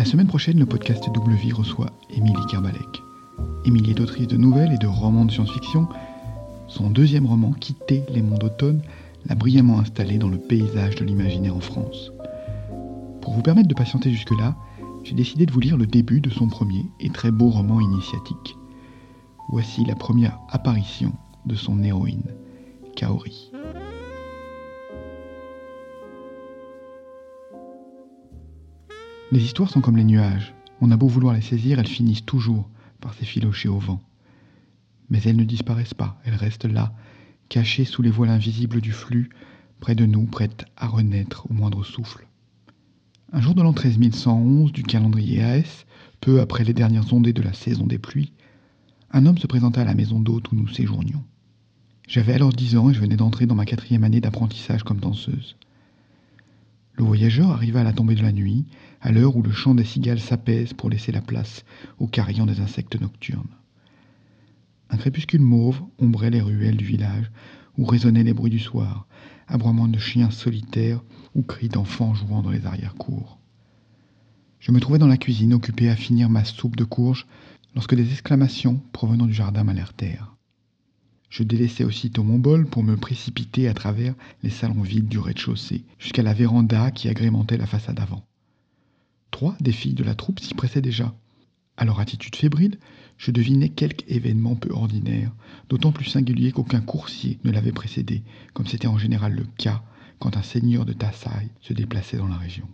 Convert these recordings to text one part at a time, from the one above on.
La semaine prochaine, le podcast Vie reçoit Émilie Kerbalek. Émilie est autrice de nouvelles et de romans de science-fiction. Son deuxième roman, Quitter les mondes d'automne, l'a brillamment installé dans le paysage de l'imaginaire en France. Pour vous permettre de patienter jusque-là, j'ai décidé de vous lire le début de son premier et très beau roman initiatique. Voici la première apparition de son héroïne, Kaori. Les histoires sont comme les nuages. On a beau vouloir les saisir, elles finissent toujours par s'effilocher au vent. Mais elles ne disparaissent pas, elles restent là, cachées sous les voiles invisibles du flux, près de nous, prêtes à renaître au moindre souffle. Un jour de l'an 13111 du calendrier AS, peu après les dernières ondées de la saison des pluies, un homme se présenta à la maison d'hôte où nous séjournions. J'avais alors dix ans et je venais d'entrer dans ma quatrième année d'apprentissage comme danseuse. Le voyageur arriva à la tombée de la nuit, à l'heure où le chant des cigales s'apaise pour laisser la place au carillon des insectes nocturnes. Un crépuscule mauve ombrait les ruelles du village, où résonnaient les bruits du soir, aboiements de chiens solitaires ou cris d'enfants jouant dans les arrière-cours. Je me trouvais dans la cuisine, occupé à finir ma soupe de courge, lorsque des exclamations provenant du jardin m'alertèrent. Je délaissai aussitôt mon bol pour me précipiter à travers les salons vides du rez-de-chaussée, jusqu'à la véranda qui agrémentait la façade avant. Trois des filles de la troupe s'y pressaient déjà. À leur attitude fébrile, je devinais quelque événement peu ordinaire, d'autant plus singulier qu'aucun coursier ne l'avait précédé, comme c'était en général le cas quand un seigneur de Tassaï se déplaçait dans la région.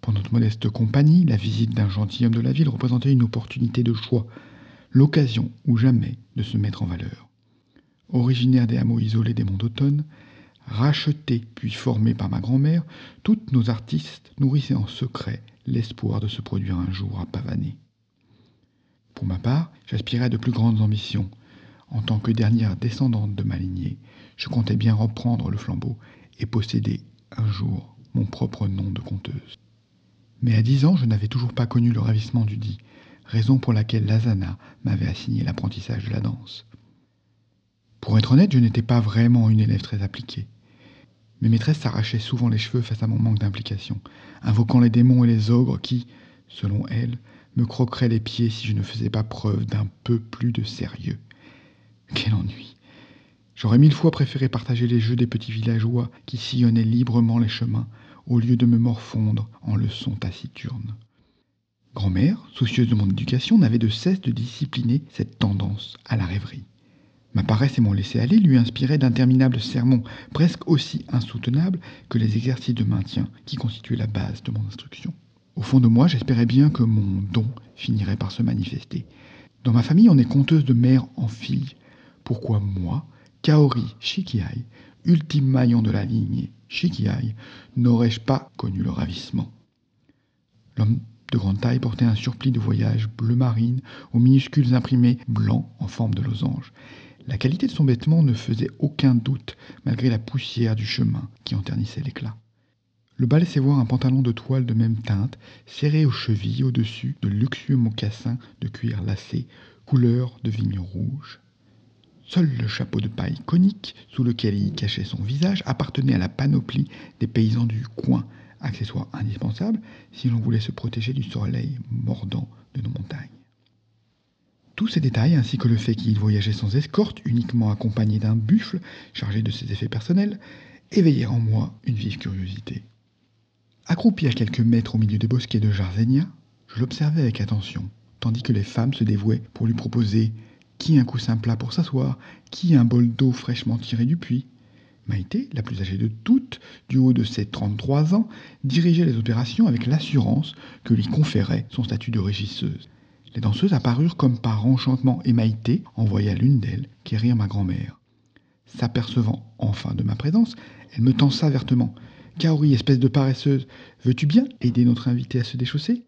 Pour notre modeste compagnie, la visite d'un gentilhomme de la ville représentait une opportunité de choix, l'occasion ou jamais de se mettre en valeur originaire des hameaux isolés des monts d'automne, rachetés puis formés par ma grand-mère, toutes nos artistes nourrissaient en secret l'espoir de se produire un jour à Pavané. Pour ma part, j'aspirais à de plus grandes ambitions. En tant que dernière descendante de ma lignée, je comptais bien reprendre le flambeau et posséder un jour mon propre nom de conteuse. Mais à dix ans, je n'avais toujours pas connu le ravissement du dit, raison pour laquelle Lazana m'avait assigné l'apprentissage de la danse. Pour être honnête, je n'étais pas vraiment une élève très appliquée. Mes maîtresses s'arrachaient souvent les cheveux face à mon manque d'implication, invoquant les démons et les ogres qui, selon elles, me croqueraient les pieds si je ne faisais pas preuve d'un peu plus de sérieux. Quel ennui. J'aurais mille fois préféré partager les jeux des petits villageois qui sillonnaient librement les chemins, au lieu de me morfondre en leçons taciturnes. Grand-mère, soucieuse de mon éducation, n'avait de cesse de discipliner cette tendance à la rêverie. Ma paresse et mon laisser-aller lui inspiraient d'interminables sermons, presque aussi insoutenables que les exercices de maintien qui constituaient la base de mon instruction. Au fond de moi, j'espérais bien que mon don finirait par se manifester. Dans ma famille, on est conteuse de mère en fille. Pourquoi moi, Kaori Shikiai, ultime maillon de la lignée Shikiai, n'aurais-je pas connu le ravissement? L'homme de grande taille portait un surplis de voyage bleu marine aux minuscules imprimés blancs en forme de losange. La qualité de son vêtement ne faisait aucun doute, malgré la poussière du chemin qui en ternissait l'éclat. Le bas laissait voir un pantalon de toile de même teinte, serré aux chevilles au-dessus de luxueux mocassins de cuir lacé, couleur de vigne rouge. Seul le chapeau de paille conique, sous lequel il cachait son visage, appartenait à la panoplie des paysans du coin, accessoire indispensable si l'on voulait se protéger du soleil mordant de nos montagnes. Tous ces détails, ainsi que le fait qu'il voyageait sans escorte, uniquement accompagné d'un buffle chargé de ses effets personnels, éveillèrent en moi une vive curiosité. Accroupi à quelques mètres au milieu des bosquets de Jarzenia, je l'observais avec attention, tandis que les femmes se dévouaient pour lui proposer qui un coussin plat pour s'asseoir, qui un bol d'eau fraîchement tiré du puits. Maïté, la plus âgée de toutes, du haut de ses 33 ans, dirigeait les opérations avec l'assurance que lui conférait son statut de régisseuse. Les danseuses apparurent comme par enchantement et Maïté envoya l'une d'elles quérir ma grand-mère. S'apercevant enfin de ma présence, elle me tensa vertement. Kaori, espèce de paresseuse, veux-tu bien aider notre invitée à se déchausser?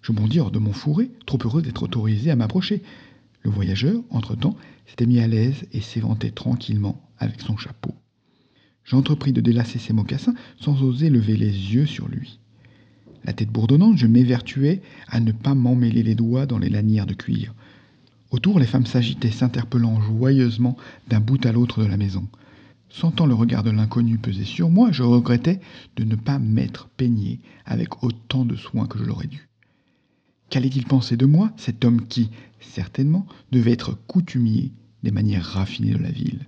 Je bondis hors de mon fourré, trop heureux d'être autorisé à m'approcher. Le voyageur, entre-temps, s'était mis à l'aise et s'éventait tranquillement avec son chapeau. J'entrepris de délasser ses mocassins sans oser lever les yeux sur lui. La tête bourdonnante, je m'évertuais à ne pas m'emmêler les doigts dans les lanières de cuir. Autour, les femmes s'agitaient, s'interpellant joyeusement d'un bout à l'autre de la maison. Sentant le regard de l'inconnu peser sur moi, je regrettais de ne pas m'être peigné avec autant de soin que je l'aurais dû. Qu'allait-il penser de moi, cet homme qui, certainement, devait être coutumier des manières raffinées de la ville?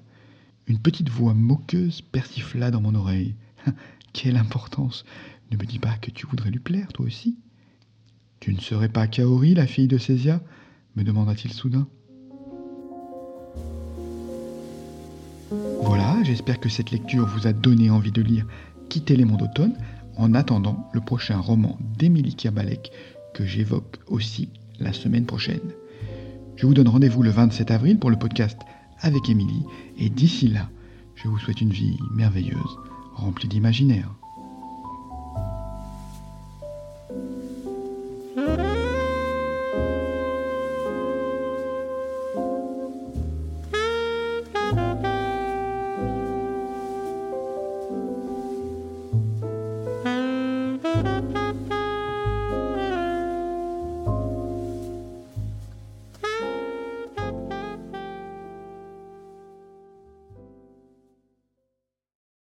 Une petite voix moqueuse persifla dans mon oreille. Quelle importance Ne me dis pas que tu voudrais lui plaire, toi aussi Tu ne serais pas Kaori, la fille de Césia? me demanda-t-il soudain. Voilà, j'espère que cette lecture vous a donné envie de lire Quitter les mondes d'automne en attendant le prochain roman d'Émilie Kabalek que j'évoque aussi la semaine prochaine. Je vous donne rendez-vous le 27 avril pour le podcast avec Émilie et d'ici là, je vous souhaite une vie merveilleuse, remplie d'imaginaire.